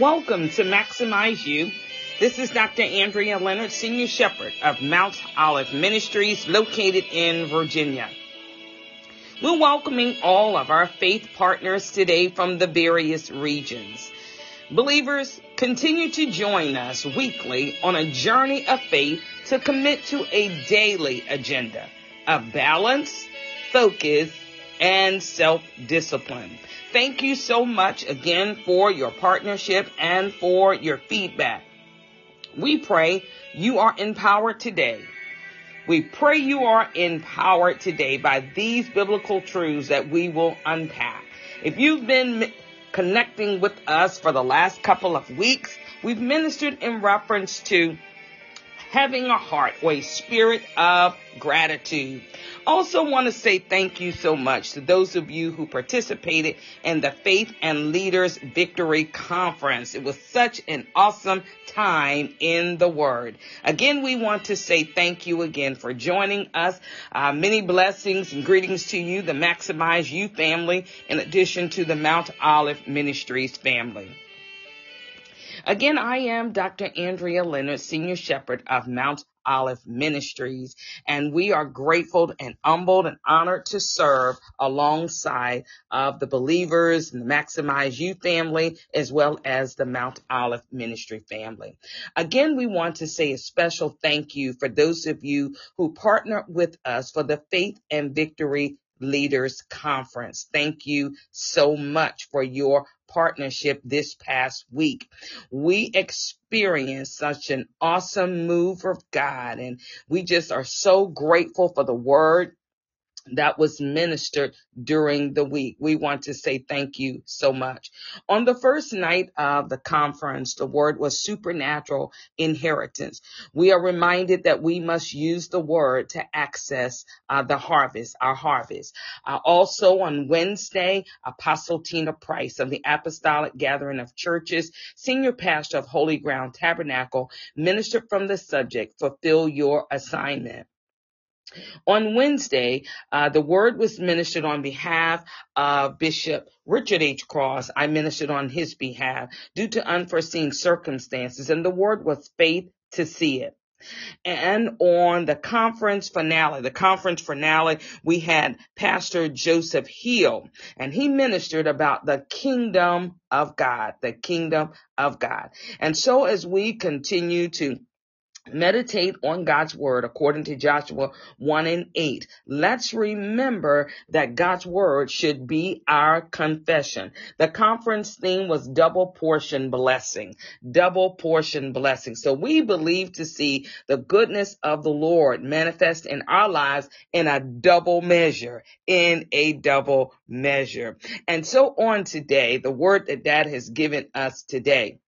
Welcome to Maximize You. This is Dr. Andrea Leonard, Senior Shepherd of Mount Olive Ministries located in Virginia. We're welcoming all of our faith partners today from the various regions. Believers, continue to join us weekly on a journey of faith to commit to a daily agenda of balance, focus, and self-discipline. Thank you so much again for your partnership and for your feedback. We pray you are empowered today. We pray you are empowered today by these biblical truths that we will unpack. If you've been connecting with us for the last couple of weeks, we've ministered in reference to having a heart or a spirit of gratitude. Also want to say thank you so much to those of you who participated in the Faith and Leaders Victory Conference. It was such an awesome time in the Word. Again, we want to say thank you again for joining us. Uh, many blessings and greetings to you, the Maximize You family, in addition to the Mount Olive Ministries family. Again, I am Dr. Andrea Leonard, Senior Shepherd of Mount Olive Ministries. And we are grateful and humbled and honored to serve alongside of the believers and the Maximize You family, as well as the Mount Olive Ministry family. Again, we want to say a special thank you for those of you who partner with us for the Faith and Victory Leaders Conference. Thank you so much for your partnership this past week. We experienced such an awesome move of God and we just are so grateful for the word that was ministered during the week. We want to say thank you so much. On the first night of the conference, the word was supernatural inheritance. We are reminded that we must use the word to access uh, the harvest, our harvest. Uh, also on Wednesday, Apostle Tina Price of the Apostolic Gathering of Churches, senior pastor of Holy Ground Tabernacle, ministered from the subject, fulfill your assignment. On Wednesday, uh, the word was ministered on behalf of Bishop Richard H. Cross. I ministered on his behalf due to unforeseen circumstances, and the word was faith to see it. And on the conference finale, the conference finale, we had Pastor Joseph Hill, and he ministered about the kingdom of God, the kingdom of God. And so as we continue to meditate on God's word according to Joshua 1 and 8. Let's remember that God's word should be our confession. The conference theme was double portion blessing, double portion blessing. So we believe to see the goodness of the Lord manifest in our lives in a double measure, in a double measure. And so on today, the word that dad has given us today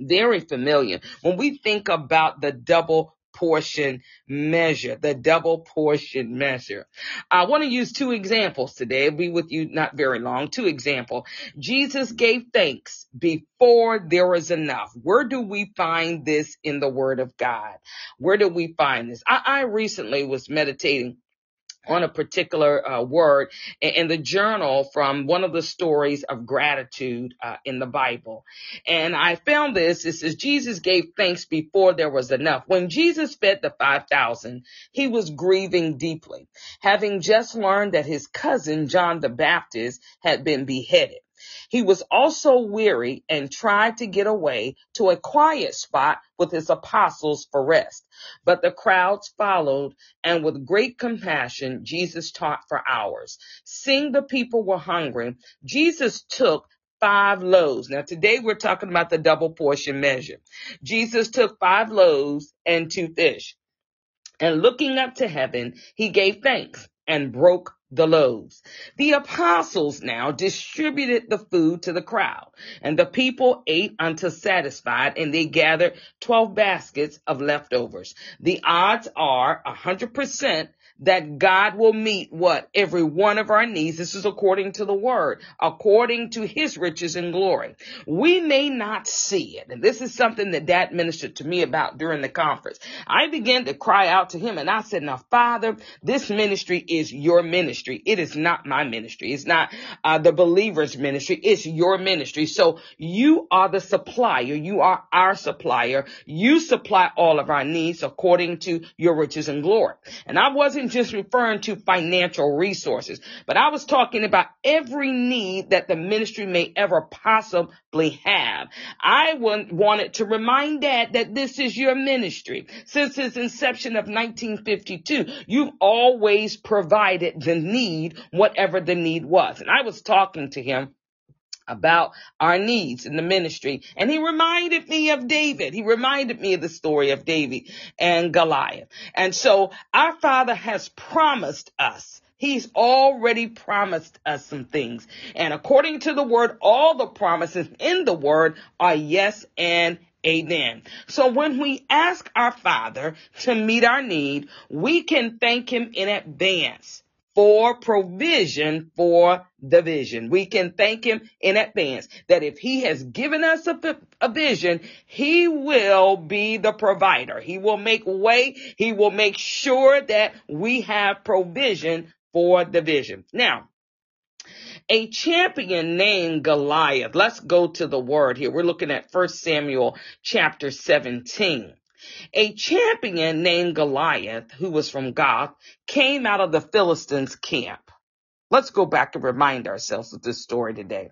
very familiar. When we think about the double portion measure, the double portion measure. I want to use two examples today. I'll be with you not very long. Two examples. Jesus gave thanks before there was enough. Where do we find this in the word of God? Where do we find this? I, I recently was meditating on a particular uh, word in the journal from one of the stories of gratitude uh, in the Bible. And I found this. It says Jesus gave thanks before there was enough. When Jesus fed the 5,000, he was grieving deeply, having just learned that his cousin John the Baptist had been beheaded. He was also weary and tried to get away to a quiet spot with his apostles for rest. But the crowds followed, and with great compassion, Jesus taught for hours. Seeing the people were hungry, Jesus took five loaves. Now today we're talking about the double portion measure. Jesus took five loaves and two fish. And looking up to heaven, he gave thanks and broke the loaves. The apostles now distributed the food to the crowd, and the people ate until satisfied, and they gathered 12 baskets of leftovers. The odds are a 100% that God will meet what? Every one of our needs. This is according to the word, according to his riches and glory. We may not see it. And this is something that dad ministered to me about during the conference. I began to cry out to him and I said, now, Father, this ministry is your ministry. It is not my ministry. It's not uh, the believer's ministry. It's your ministry. So you are the supplier. You are our supplier. You supply all of our needs according to your riches and glory. And I wasn't just referring to financial resources, but I was talking about every need that the ministry may ever possibly have. I wanted to remind dad that this is your ministry. Since its inception of 1952, you've always provided the need, whatever the need was. And I was talking to him about our needs in the ministry. And he reminded me of David. He reminded me of the story of David and Goliath. And so our father has promised us He's already promised us some things. And according to the word, all the promises in the word are yes and amen. So when we ask our Father to meet our need, we can thank Him in advance for provision for the vision. We can thank him in advance that if he has given us a, a, vision, he will be the provider. He will make way. He will make sure that we have provision for the vision. Now, a champion named Goliath. Let's go to the word here. We're looking at 1 Samuel chapter 17. A champion named Goliath, who was from Gath, came out of the Philistines' camp. Let's go back and remind ourselves of this story today.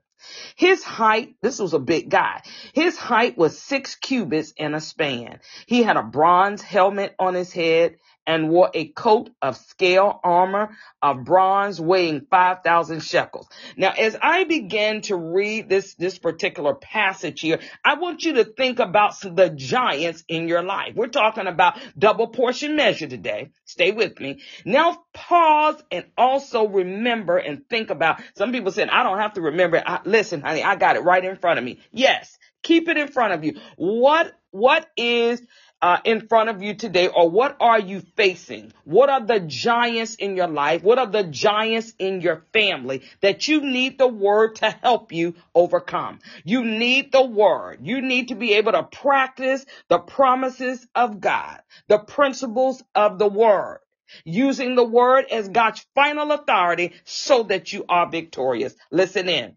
His height, this was a big guy. His height was six cubits and a span. He had a bronze helmet on his head and wore a coat of scale armor of bronze weighing 5,000 shekels. Now, as I begin to read this, this particular passage here, I want you to think about the giants in your life. We're talking about double portion measure today. Stay with me. Now pause and also remember and think about, some people said, I don't have to remember. I, listen, honey, I got it right in front of me. Yes. Keep it in front of you. What, what is uh, in front of you today or what are you facing? What are the giants in your life? What are the giants in your family that you need the word to help you overcome? You need the word. You need to be able to practice the promises of God, the principles of the word using the word as God's final authority so that you are victorious. Listen in.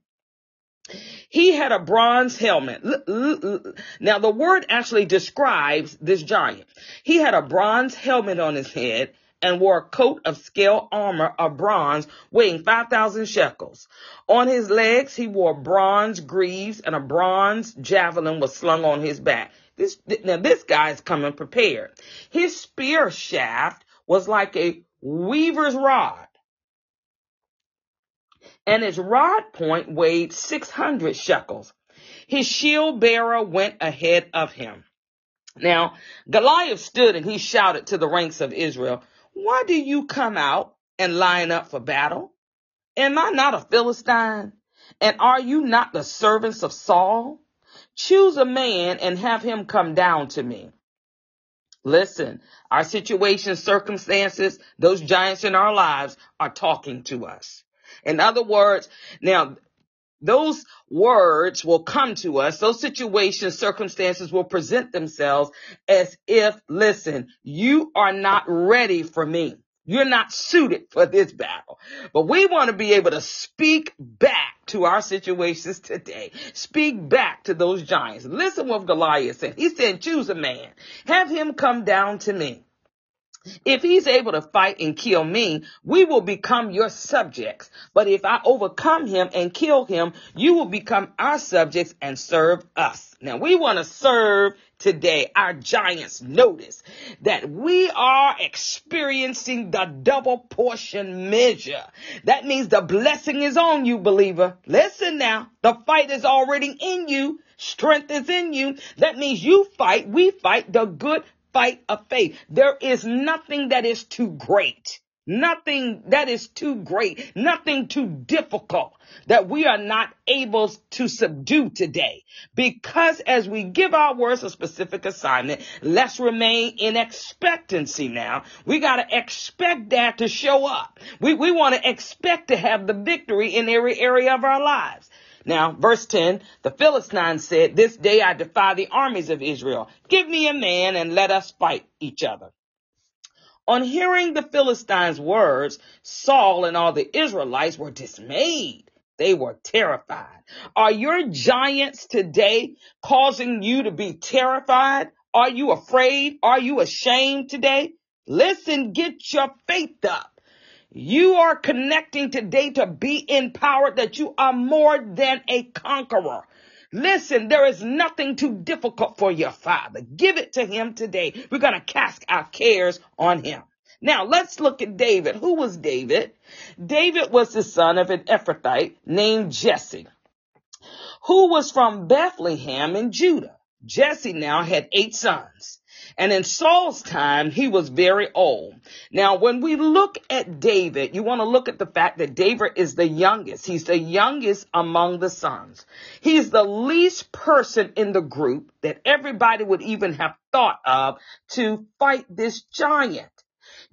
He had a bronze helmet. Now the word actually describes this giant. He had a bronze helmet on his head and wore a coat of scale armor of bronze weighing 5,000 shekels. On his legs, he wore bronze greaves and a bronze javelin was slung on his back. This, now this guy is coming prepared. His spear shaft was like a weaver's rod and his rod point weighed 600 shekels. His shield bearer went ahead of him. Now, Goliath stood and he shouted to the ranks of Israel, why do you come out and line up for battle? Am I not a Philistine? And are you not the servants of Saul? Choose a man and have him come down to me. Listen, our situation, circumstances, those giants in our lives are talking to us. In other words, now those words will come to us. Those situations, circumstances will present themselves as if, listen, you are not ready for me. You're not suited for this battle. But we want to be able to speak back to our situations today. Speak back to those giants. Listen what Goliath said. He said, choose a man. Have him come down to me. If he's able to fight and kill me, we will become your subjects. But if I overcome him and kill him, you will become our subjects and serve us. Now we want to serve today. Our giants notice that we are experiencing the double portion measure. That means the blessing is on you, believer. Listen now. The fight is already in you. Strength is in you. That means you fight. We fight the good fight of faith. There is nothing that is too great. Nothing that is too great, nothing too difficult that we are not able to subdue today. Because as we give our words a specific assignment, let's remain in expectancy now. We got to expect that to show up. We, we want to expect to have the victory in every area of our lives. Now, verse 10, the Philistines said, This day I defy the armies of Israel. Give me a man and let us fight each other. On hearing the Philistines' words, Saul and all the Israelites were dismayed. They were terrified. Are your giants today causing you to be terrified? Are you afraid? Are you ashamed today? Listen, get your faith up. You are connecting today to be empowered that you are more than a conqueror. Listen, there is nothing too difficult for your father. Give it to him today. We're going to cast our cares on him. Now let's look at David. Who was David? David was the son of an Ephrathite named Jesse, who was from Bethlehem in Judah. Jesse now had eight sons. And in Saul's time, he was very old. Now, when we look at David, you want to look at the fact that David is the youngest. He's the youngest among the sons. He's the least person in the group that everybody would even have thought of to fight this giant.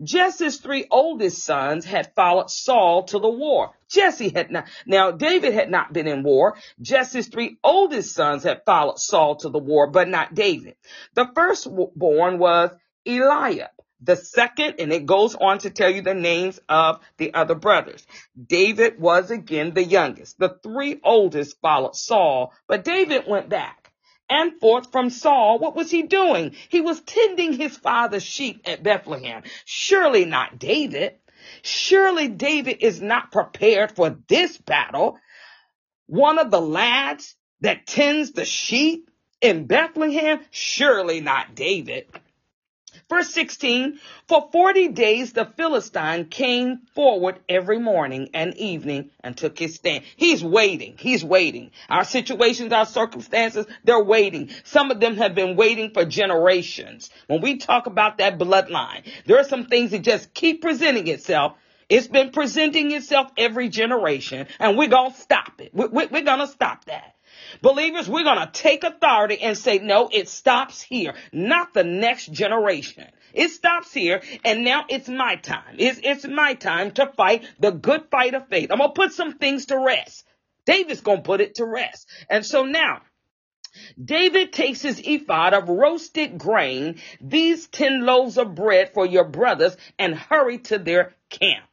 Jesse's three oldest sons had followed Saul to the war. Jesse had not, now David had not been in war. Jesse's three oldest sons had followed Saul to the war, but not David. The firstborn was Eliab. The second, and it goes on to tell you the names of the other brothers. David was again the youngest. The three oldest followed Saul, but David went back and forth from Saul, what was he doing? He was tending his father's sheep at Bethlehem. Surely not David. Surely David is not prepared for this battle. One of the lads that tends the sheep in Bethlehem? Surely not David. Verse 16, for 40 days the Philistine came forward every morning and evening and took his stand. He's waiting. He's waiting. Our situations, our circumstances, they're waiting. Some of them have been waiting for generations. When we talk about that bloodline, there are some things that just keep presenting itself it's been presenting itself every generation, and we're going to stop it. We're, going to stop that. Believers, we're going to take authority and say, no, it stops here, not the next generation. It stops here, and now it's my time. It's, it's my time to fight the good fight of faith. I'm going to put some things to rest. David's going to put it to rest. And so now, David takes his ephah of roasted grain, these 10 loaves of bread for your brothers, and hurry to their camp.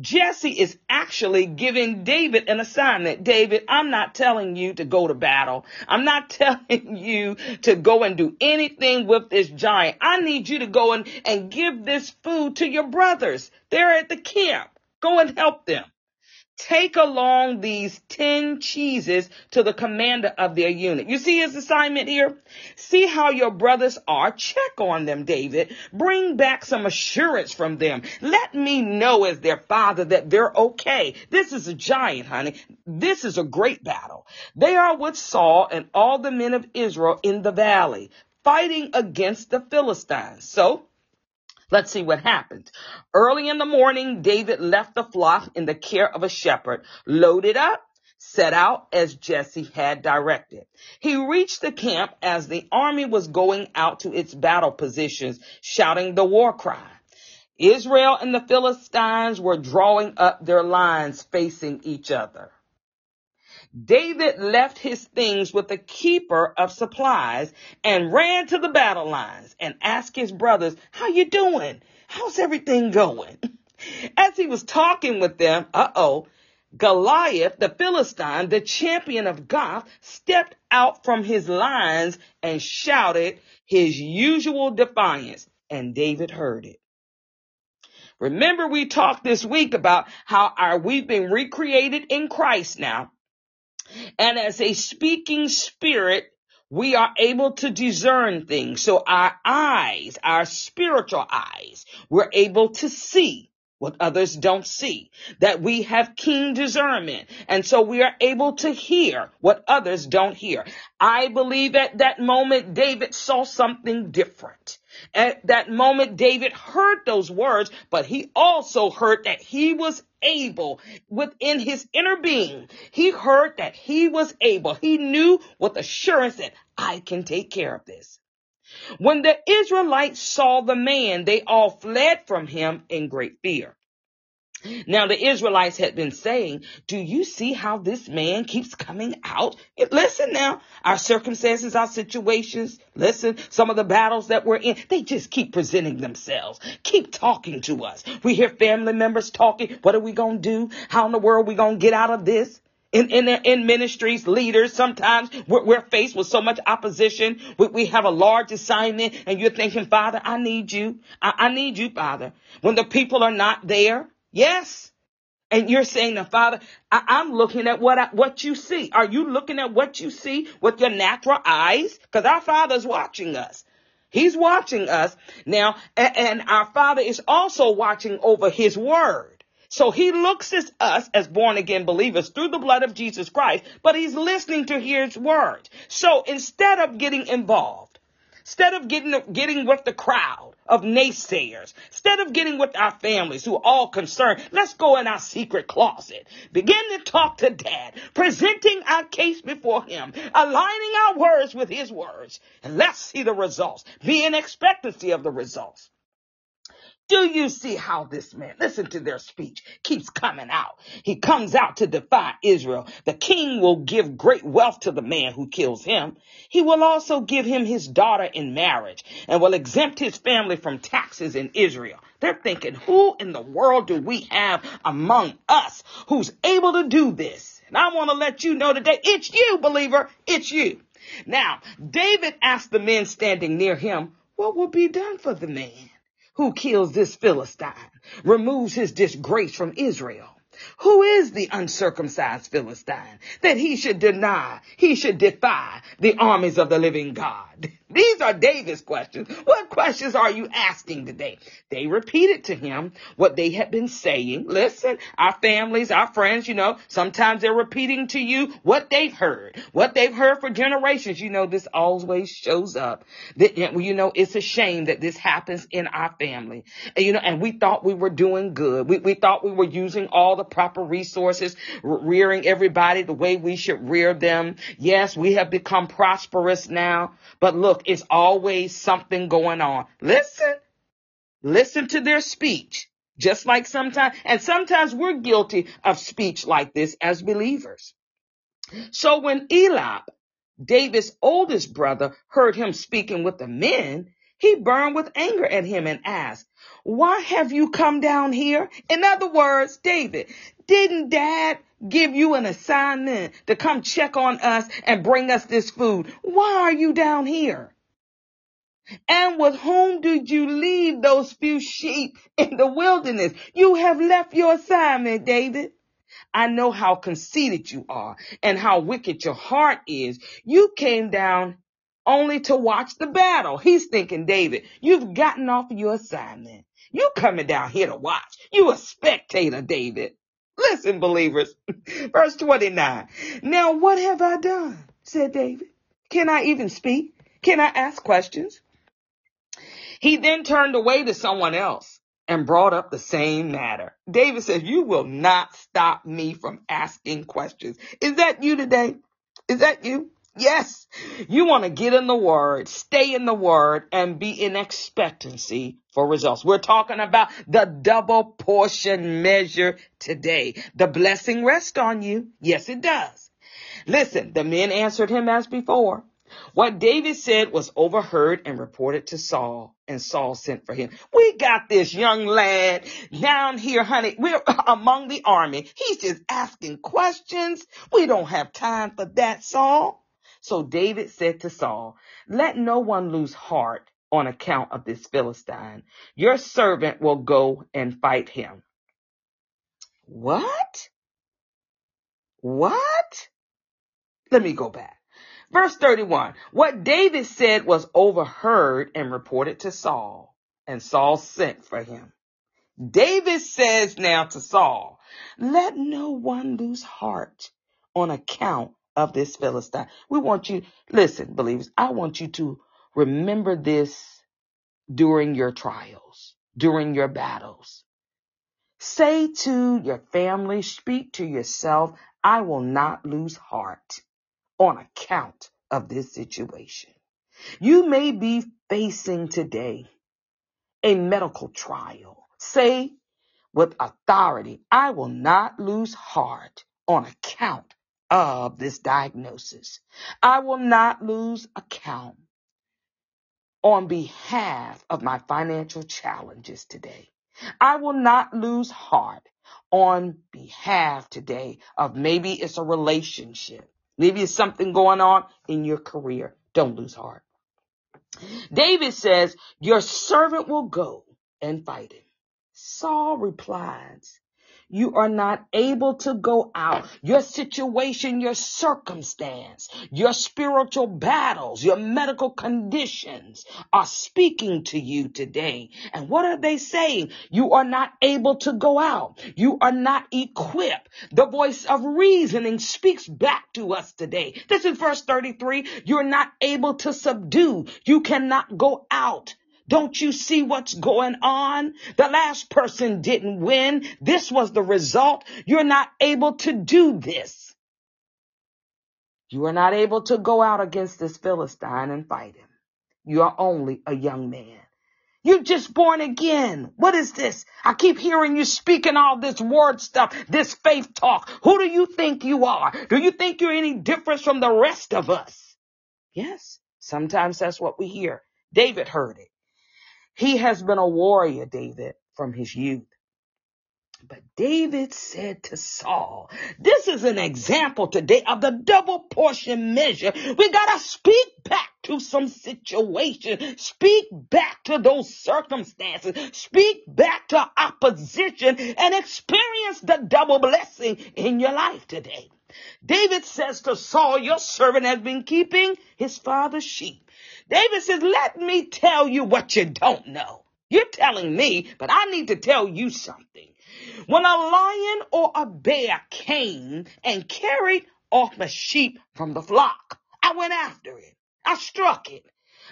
Jesse is actually giving David an assignment. David, I'm not telling you to go to battle. I'm not telling you to go and do anything with this giant. I need you to go and, and give this food to your brothers. They're at the camp. Go and help them. Take along these 10 cheeses to the commander of their unit. You see his assignment here? See how your brothers are. Check on them, David. Bring back some assurance from them. Let me know as their father that they're okay. This is a giant, honey. This is a great battle. They are with Saul and all the men of Israel in the valley, fighting against the Philistines. So Let's see what happened. Early in the morning, David left the flock in the care of a shepherd, loaded up, set out as Jesse had directed. He reached the camp as the army was going out to its battle positions, shouting the war cry. Israel and the Philistines were drawing up their lines facing each other. David left his things with the keeper of supplies and ran to the battle lines and asked his brothers, how you doing? How's everything going? As he was talking with them, uh-oh, Goliath, the Philistine, the champion of Gath, stepped out from his lines and shouted his usual defiance, and David heard it. Remember we talked this week about how our, we've been recreated in Christ now. And as a speaking spirit, we are able to discern things. So our eyes, our spiritual eyes, we're able to see what others don't see, that we have keen discernment. And so we are able to hear what others don't hear. I believe at that moment, David saw something different. At that moment, David heard those words, but he also heard that he was able within his inner being. He heard that he was able. He knew with assurance that I can take care of this. When the Israelites saw the man, they all fled from him in great fear. Now the Israelites had been saying, do you see how this man keeps coming out? Listen now, our circumstances, our situations, listen, some of the battles that we're in, they just keep presenting themselves, keep talking to us. We hear family members talking. What are we going to do? How in the world are we going to get out of this? In, in, in ministries, leaders, sometimes we're, we're faced with so much opposition. We, we, have a large assignment and you're thinking, Father, I need you. I, I need you, Father. When the people are not there, Yes. And you're saying to Father, I- am looking at what I, what you see. Are you looking at what you see with your natural eyes? Because our Father's watching us. He's watching us now, and, and our Father is also watching over His Word. So He looks at us as born again believers through the blood of Jesus Christ, but He's listening to His Word. So instead of getting involved, instead of getting getting with the crowd, of naysayers. Instead of getting with our families who are all concerned, let's go in our secret closet. Begin to talk to dad, presenting our case before him, aligning our words with his words, and let's see the results. Be in expectancy of the results. Do you see how this man, listen to their speech, keeps coming out? He comes out to defy Israel. The king will give great wealth to the man who kills him. He will also give him his daughter in marriage and will exempt his family from taxes in Israel. They're thinking, who in the world do we have among us who's able to do this? And I want to let you know today, it's you, believer. It's you. Now, David asked the men standing near him, what will be done for the man? Who kills this Philistine, removes his disgrace from Israel. Who is the uncircumcised Philistine that he should deny, he should defy the armies of the living God? These are David's questions. What questions are you asking today? They repeated to him what they had been saying. Listen, our families, our friends, you know, sometimes they're repeating to you what they've heard, what they've heard for generations. You know, this always shows up. You know, it's a shame that this happens in our family. And, you know, and we thought we were doing good. We, we thought we were using all the proper resources, rearing everybody the way we should rear them. Yes, we have become prosperous now, but look, it's always something going on. Listen, listen to their speech. Just like sometimes, and sometimes we're guilty of speech like this as believers. So when Eliab, David's oldest brother, heard him speaking with the men, he burned with anger at him and asked, why have you come down here? In other words, David, didn't dad give you an assignment to come check on us and bring us this food? Why are you down here? And with whom did you leave those few sheep in the wilderness? You have left your assignment, David. I know how conceited you are and how wicked your heart is. You came down only to watch the battle. He's thinking, David, you've gotten off your assignment. You coming down here to watch. You a spectator, David. Listen, believers. Verse 29. Now what have I done? said David. Can I even speak? Can I ask questions? He then turned away to someone else and brought up the same matter. David says, you will not stop me from asking questions. Is that you today? Is that you? Yes. You want to get in the word, stay in the word, and be in expectancy for results. We're talking about the double portion measure today. The blessing rests on you. Yes, it does. Listen, the men answered him as before. What David said was overheard and reported to Saul, and Saul sent for him. We got this young lad down here, honey. We're among the army. He's just asking questions. We don't have time for that, Saul. So David said to Saul, let no one lose heart on account of this Philistine. Your servant will go and fight him. What? What? Let me go back. Verse 31. What David said was overheard and reported to Saul, and Saul sent for him. David says now to Saul, let no one lose heart on account of this Philistine. We want you, listen, believers, I want you to remember this during your trials, during your battles. Say to your family, speak to yourself, I will not lose heart on account of this situation. You may be facing today a medical trial. Say, with authority. I will not lose heart on account of this diagnosis. I will not lose account on behalf of my financial challenges today. I will not lose heart on behalf today of maybe it's a relationship. Maybe it's something going on in your career. Don't lose heart. David says, your servant will go and fight him. Saul replies, you are not able to go out. Your situation, your circumstance, your spiritual battles, your medical conditions are speaking to you today. And what are they saying? You are not able to go out. You are not equipped. The voice of reasoning speaks back to us today. This is verse 33. You're not able to subdue. You cannot go out. Don't you see what's going on? The last person didn't win. This was the result. You're not able to do this. You are not able to go out against this Philistine and fight him. You are only a young man. You're just born again. What is this? I keep hearing you speaking all this word stuff, this faith talk. Who do you think you are? Do you think you're any different from the rest of us? Yes, sometimes that's what we hear. David heard it. He has been a warrior, David, from his youth. But David said to Saul, this is an example today of the double portion measure. We gotta speak back to some situation. Speak back to those circumstances. Speak back to opposition and experience the double blessing in your life today. David says to Saul, your servant has been keeping his father's sheep. David says, let me tell you what you don't know. You're telling me, but I need to tell you something. When a lion or a bear came and carried off a sheep from the flock, I went after it. I struck it.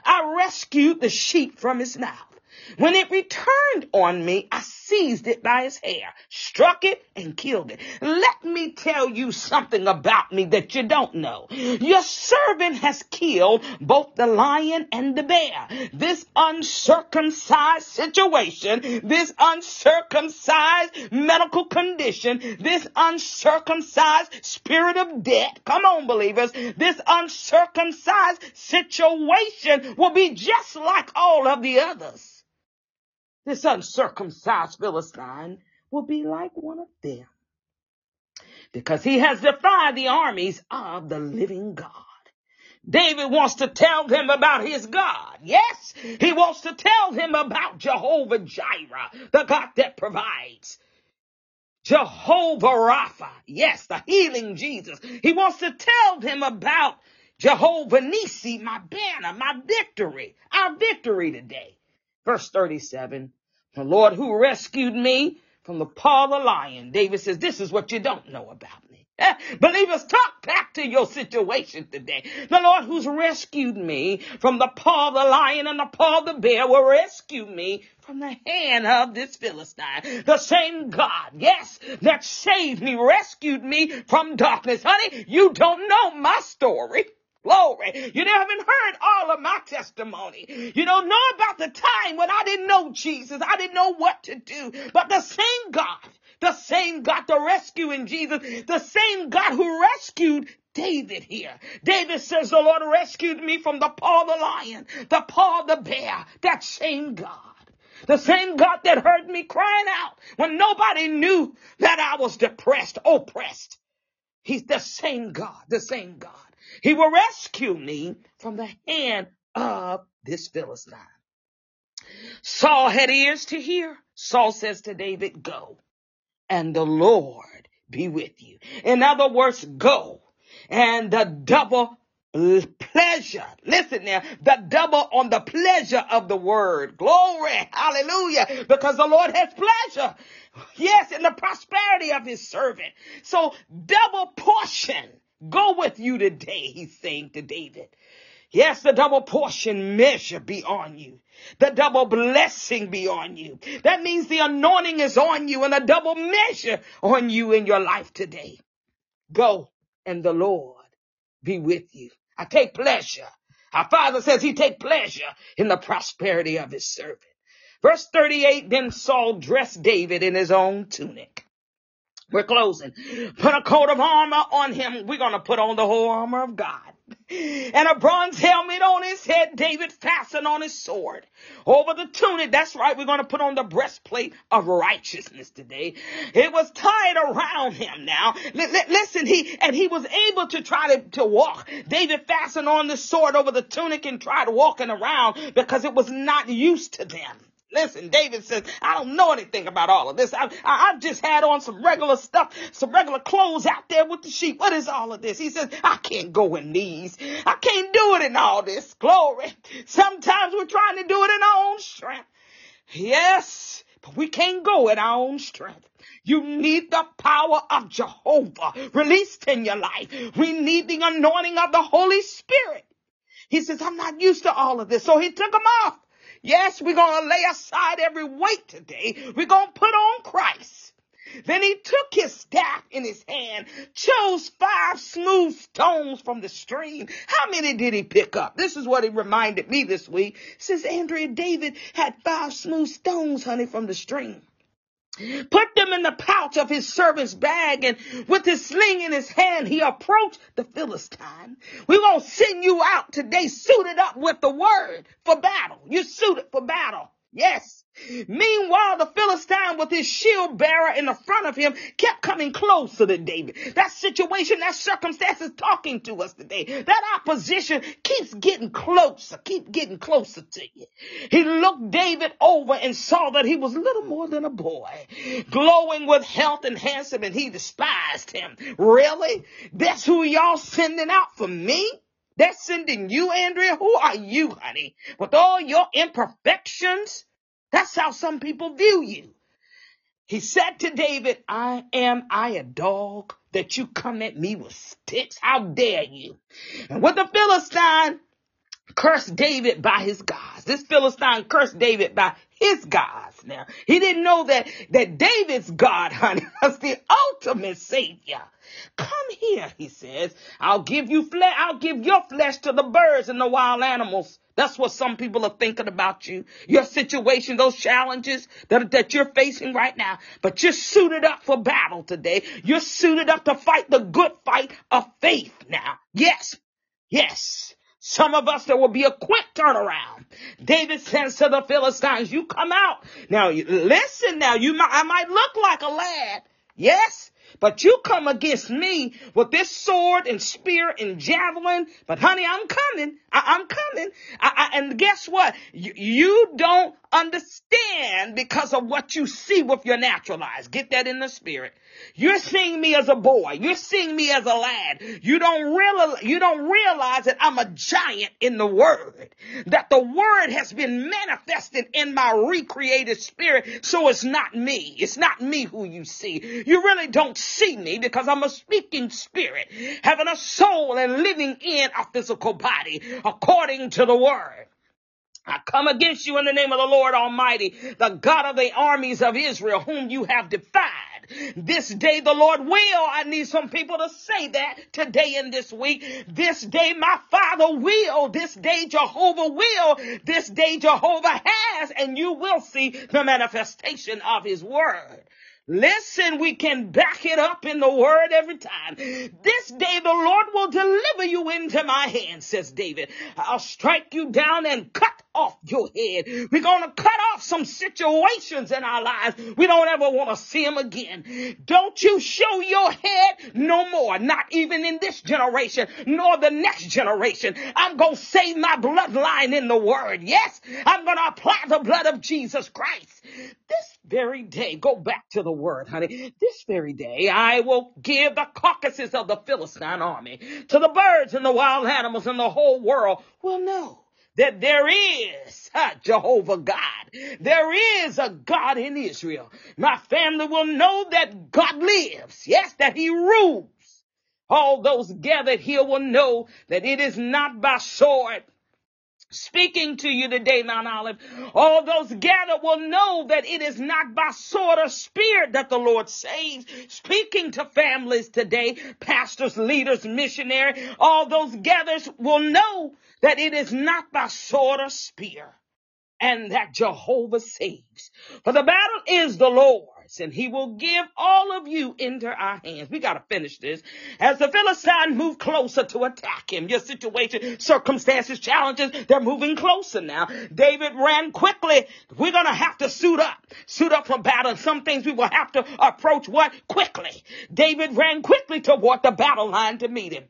I rescued the sheep from its mouth. When it returned on me, I seized it by its hair, struck it, and killed it. Let me tell you something about me that you don't know. Your servant has killed both the lion and the bear. This uncircumcised situation, this uncircumcised medical condition, this uncircumcised spirit of debt, come on believers, this uncircumcised situation will be just like all of the others. This uncircumcised Philistine will be like one of them because he has defied the armies of the living God. David wants to tell him about his God. Yes, he wants to tell him about Jehovah Jireh, the God that provides. Jehovah Rapha. Yes, the healing Jesus. He wants to tell him about Jehovah Nisi, my banner, my victory, our victory today. Verse 37, the Lord who rescued me from the paw of the lion. David says, this is what you don't know about me. Believers, talk back to your situation today. The Lord who's rescued me from the paw of the lion and the paw of the bear will rescue me from the hand of this Philistine. The same God, yes, that saved me, rescued me from darkness. Honey, you don't know my story. Glory. You haven't heard all of my testimony. You don't know about the time when I didn't know Jesus. I didn't know what to do. But the same God, the same God, the rescuing Jesus, the same God who rescued David here. David says, the Lord rescued me from the paw of the lion, the paw of the bear. That same God. The same God that heard me crying out when nobody knew that I was depressed, oppressed. He's the same God, the same God. He will rescue me from the hand of this Philistine. Saul had ears to hear. Saul says to David, go and the Lord be with you. In other words, go and the double pleasure. Listen now, the double on the pleasure of the word. Glory. Hallelujah. Because the Lord has pleasure. Yes, in the prosperity of his servant. So double portion go with you today, he's saying to David. Yes, the double portion measure be on you. The double blessing be on you. That means the anointing is on you and a double measure on you in your life today. Go and the Lord be with you. I take pleasure. Our Father says he take pleasure in the prosperity of his servant. Verse 38, then Saul dressed David in his own tunic. We're closing. Put a coat of armor on him. We're going to put on the whole armor of God. And a bronze helmet on his head, David fastened on his sword. Over the tunic, that's right, we're going to put on the breastplate of righteousness today. It was tied around him now. Listen, he, and he was able to try to, to walk. David fastened on the sword over the tunic and tried walking around because it was not used to them. Listen, David says, I don't know anything about all of this. I, I, have just had on some regular stuff, some regular clothes out there with the sheep. What is all of this? He says, I can't go in these. I can't do it in all this glory. Sometimes we're trying to do it in our own strength. Yes, but we can't go in our own strength. You need the power of Jehovah released in your life. We need the anointing of the Holy Spirit. He says, I'm not used to all of this. So he took them off. Yes, we're going to lay aside every weight today. We're going to put on Christ. Then he took his staff in his hand, chose five smooth stones from the stream. How many did he pick up? This is what he reminded me this week. Says Andrea David had five smooth stones, honey, from the stream put them in the pouch of his servant's bag, and with his sling in his hand, he approached the Philistine. We're going to send you out today suited up with the word for battle. You're suited for battle. Yes. Meanwhile, the Philistine with his shield bearer in the front of him kept coming closer to David. That situation, that circumstance is talking to us today. That opposition keeps getting closer, keep getting closer to you. He looked David over and saw that he was little more than a boy, glowing with health and handsome, and he despised him. Really? That's who y'all sending out for me? They're sending you, Andrea? Who are you, honey? With all your imperfections? That's how some people view you. He said to David, I am I a dog that you come at me with sticks? How dare you? And with the Philistine, cursed David by his gods. This Philistine cursed David by his gods. Now, he didn't know that, that David's God, honey, was the ultimate savior. Come here, he says. I'll give you flesh. I'll give your flesh to the birds and the wild animals. That's what some people are thinking about you, your situation, those challenges that, that you're facing right now. But you're suited up for battle today. You're suited up to fight the good fight of faith now. Yes. Yes. Some of us, there will be a quick turnaround. David says to the Philistines, you come out. Now, listen now, you might, I might look like a lad. Yes. But you come against me with this sword and spear and javelin. But honey, I'm coming. I, am coming. I, I, and guess what? You, you don't understand because of what you see with your natural eyes. Get that in the spirit. You're seeing me as a boy. You're seeing me as a lad. You don't realize, you don't realize that I'm a giant in the word. That the word has been manifested in my recreated spirit. So it's not me. It's not me who you see. You really don't see me because I'm a speaking spirit, having a soul and living in a physical body according to the word. I come against you in the name of the Lord Almighty, the God of the armies of Israel, whom you have defied. This day the Lord will. I need some people to say that today and this week. This day my Father will. This day Jehovah will. This day Jehovah has, and you will see the manifestation of his word. Listen, we can back it up in the word every time. This day the Lord will deliver you into my hands, says David. I'll strike you down and cut off your head. We're going to cut off some situations in our lives. We don't ever want to see them again. Don't you show your head no more. Not even in this generation, nor the next generation. I'm going to save my bloodline in the word. Yes, I'm going to apply the blood of Jesus Christ. This very day, go back to the word, honey. This very day, I will give the carcasses of the Philistine army to the birds and the wild animals and the whole world will know that there is uh, Jehovah God. There is a God in Israel. My family will know that God lives. Yes, that he rules. All those gathered here will know that it is not by sword speaking to you today, Mount Olive. All those gathered will know that it is not by sword or spear that the Lord saves. Speaking to families today, pastors, leaders, missionaries, all those gathers will know that it is not by sword or spear. and that Jehovah saves. For the battle is the Lord and he will give all of you into our hands. We got to finish this. As the Philistine move closer to attack him, your situation, circumstances, challenges, they're moving closer now. David ran quickly. We're going to have to suit up, suit up for battle. Some things we will have to approach what? Quickly. David ran quickly toward the battle line to meet him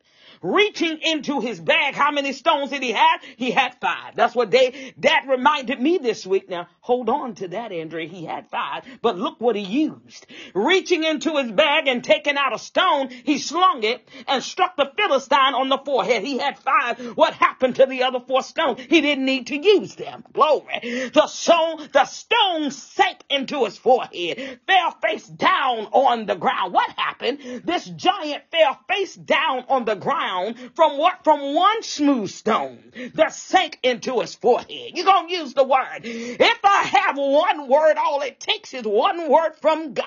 reaching into his bag. How many stones did he have? He had five. That's what they, that reminded me this week. Now, hold on to that, Andrea. He had five, but look what he used. Reaching into his bag and taking out a stone, he slung it and struck the Philistine on the forehead. He had five. What happened to the other four stones? He didn't need to use them. Glory. The stone, the stone sank into his forehead, fell face down on the ground. What happened? This giant fell face down on the ground from what? From one smooth stone that sank into his forehead. You're to use the word. If I have one word, all it takes is one word from God.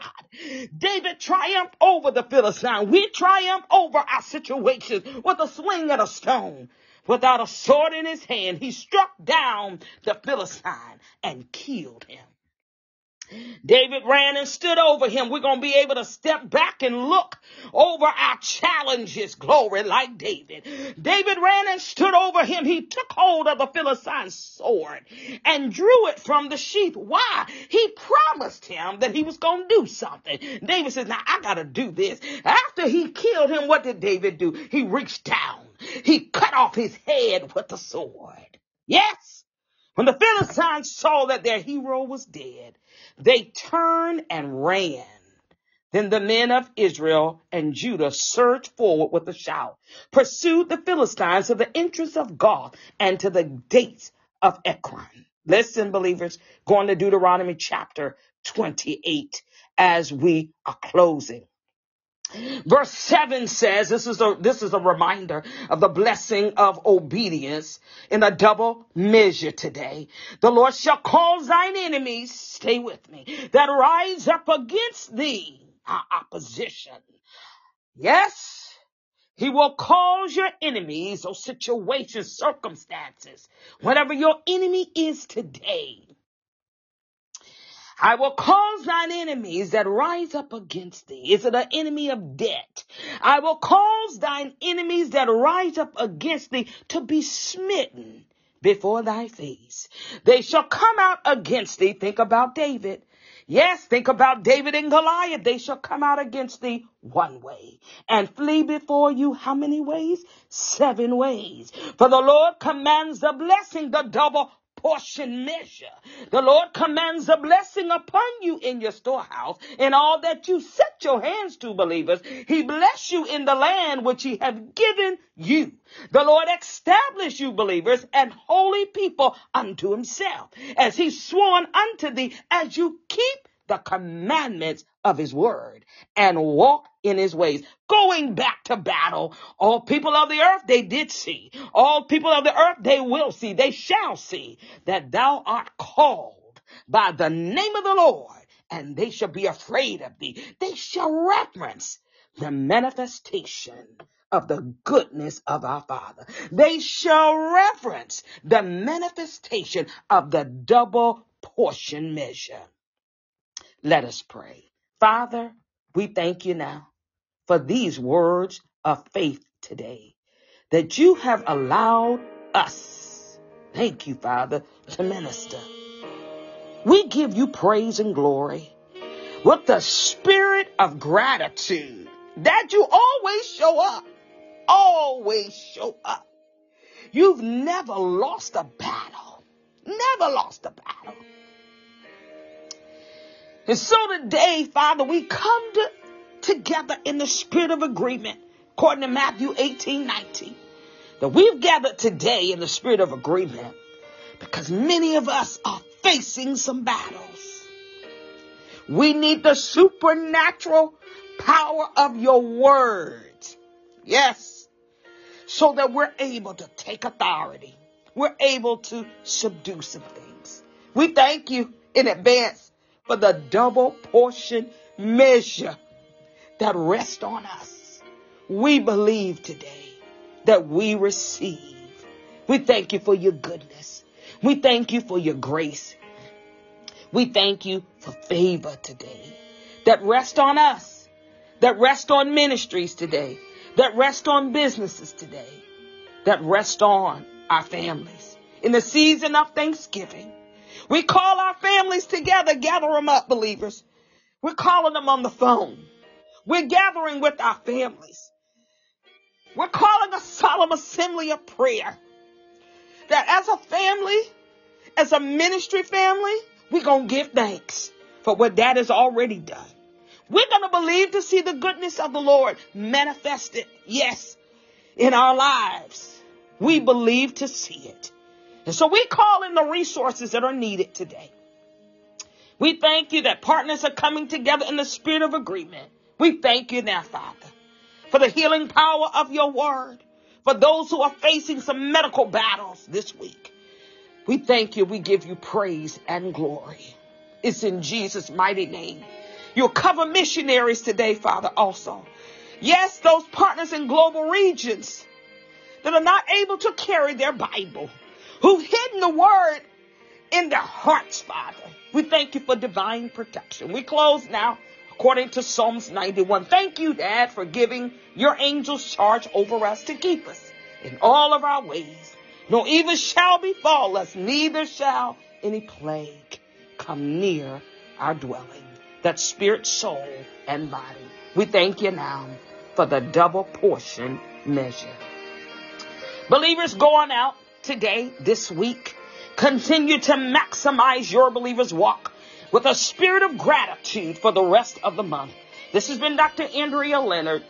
David triumphed over the Philistine. We triumph over our situations with a sling and a stone. Without a sword in his hand, he struck down the Philistine and killed him. David ran and stood over him. We're going to be able to step back and look over our challenges. Glory like David. David ran and stood over him. He took hold of the Philistine's sword and drew it from the sheath. Why? He promised him that he was going to do something. David says, now I got to do this. After he killed him, what did David do? He reached down. He cut off his head with the sword. Yes. When the Philistines saw that their hero was dead, they turned and ran. Then the men of Israel and Judah surged forward with a shout, pursued the Philistines to the entrance of Gath and to the gates of Ekron. Listen, believers, going to Deuteronomy chapter 28 as we are closing. Verse 7 says, this is a, this is a reminder of the blessing of obedience in a double measure today. The Lord shall cause thine enemies, stay with me, that rise up against thee, our opposition. Yes, he will cause your enemies or situations, circumstances, whatever your enemy is today, I will cause thine enemies that rise up against thee. Is it an enemy of debt? I will cause thine enemies that rise up against thee to be smitten before thy face. They shall come out against thee. Think about David. Yes, think about David and Goliath. They shall come out against thee one way and flee before you how many ways? Seven ways. For the Lord commands the blessing, the double portion measure. The Lord commands a blessing upon you in your storehouse and all that you set your hands to, believers. He bless you in the land which he have given you. The Lord establish you, believers, and holy people unto himself, as he sworn unto thee, as you keep the commandments of his word and walk in his ways. Going back to battle, all people of the earth, they did see. All people of the earth, they will see. They shall see that thou art called by the name of the Lord and they shall be afraid of thee. They shall reverence the manifestation of the goodness of our Father. They shall reverence the manifestation of the double portion measure. Let us pray. Father, we thank you now for these words of faith today that you have allowed us, thank you, Father, to minister. We give you praise and glory with the spirit of gratitude that you always show up, always show up. You've never lost a battle, never lost a battle. And so today, Father, we come to, together in the spirit of agreement, according to Matthew 18, 19, that we've gathered today in the spirit of agreement because many of us are facing some battles. We need the supernatural power of your words. Yes. So that we're able to take authority. We're able to subdue some things. We thank you in advance for the double portion measure that rests on us. We believe today that we receive. We thank you for your goodness. We thank you for your grace. We thank you for favor today that rest on us, that rest on ministries today, that rest on businesses today, that rest on our families. In the season of Thanksgiving, we call our families together, gather them up, believers. We're calling them on the phone. We're gathering with our families. We're calling a solemn assembly of prayer. That as a family, as a ministry family, we're going to give thanks for what dad has already done. We're going to believe to see the goodness of the Lord manifested, yes, in our lives. We believe to see it. And so we call in the resources that are needed today. We thank you that partners are coming together in the spirit of agreement. We thank you now, Father, for the healing power of your word, for those who are facing some medical battles this week. We thank you. We give you praise and glory. It's in Jesus' mighty name. You'll cover missionaries today, Father, also. Yes, those partners in global regions that are not able to carry their Bible, who've hidden the word in their hearts, Father. We thank you for divine protection. We close now according to Psalms 91. Thank you, Dad, for giving your angels charge over us to keep us in all of our ways. No evil shall befall us, neither shall any plague come near our dwelling. That spirit, soul, and body. We thank you now for the double portion measure. Believers, go on out today, this week. Continue to maximize your believer's walk with a spirit of gratitude for the rest of the month. This has been Dr. Andrea Leonard,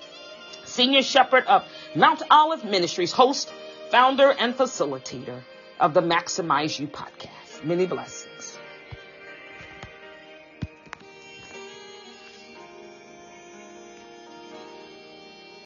Senior Shepherd of Mount Olive Ministries, host, founder, and facilitator of the Maximize You podcast. Many blessings.